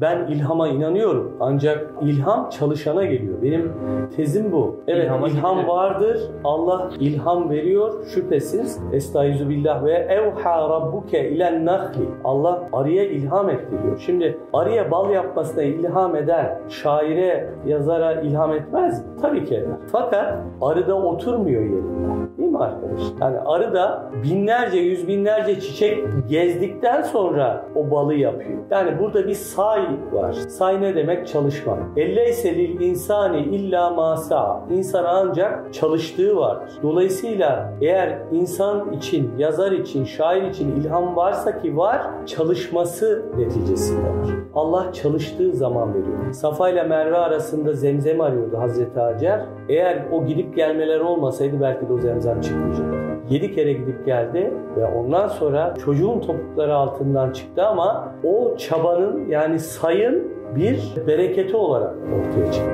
ben ilhama inanıyorum. Ancak ilham çalışana geliyor. Benim tezim bu. Evet İlhama ilham gidiyor. vardır. Allah ilham veriyor şüphesiz. Estaizu ve evha rabbuke ilen nahli. Allah arıya ilham etti diyor. Şimdi arıya bal yapmasına ilham eden şaire, yazara ilham etmez mi? Tabii ki eder. Fakat arıda oturmuyor yerinde. Değil mi arkadaş? Yani arı da binlerce, yüz binlerce çiçek gezdikten sonra o balı yapıyor. Yani burada bir say var. Say ne demek? Çalışmak. Elleyse lil insani illa masa. İnsan ancak çalıştığı vardır. Dolayısıyla eğer insan için, yazar için, şair için ilham varsa ki var, çalışması neticesinde var. Allah çalıştığı zaman veriyor. Safa ile Merve arasında zemzem arıyordu Hazreti Hacer. Eğer o gidip gelmeler olmasaydı belki de o zemzem çıkmayacaktı. 7 kere gidip geldi ve ondan sonra çocuğun topukları altından çıktı ama o çabanın yani sayın bir bereketi olarak ortaya çıktı.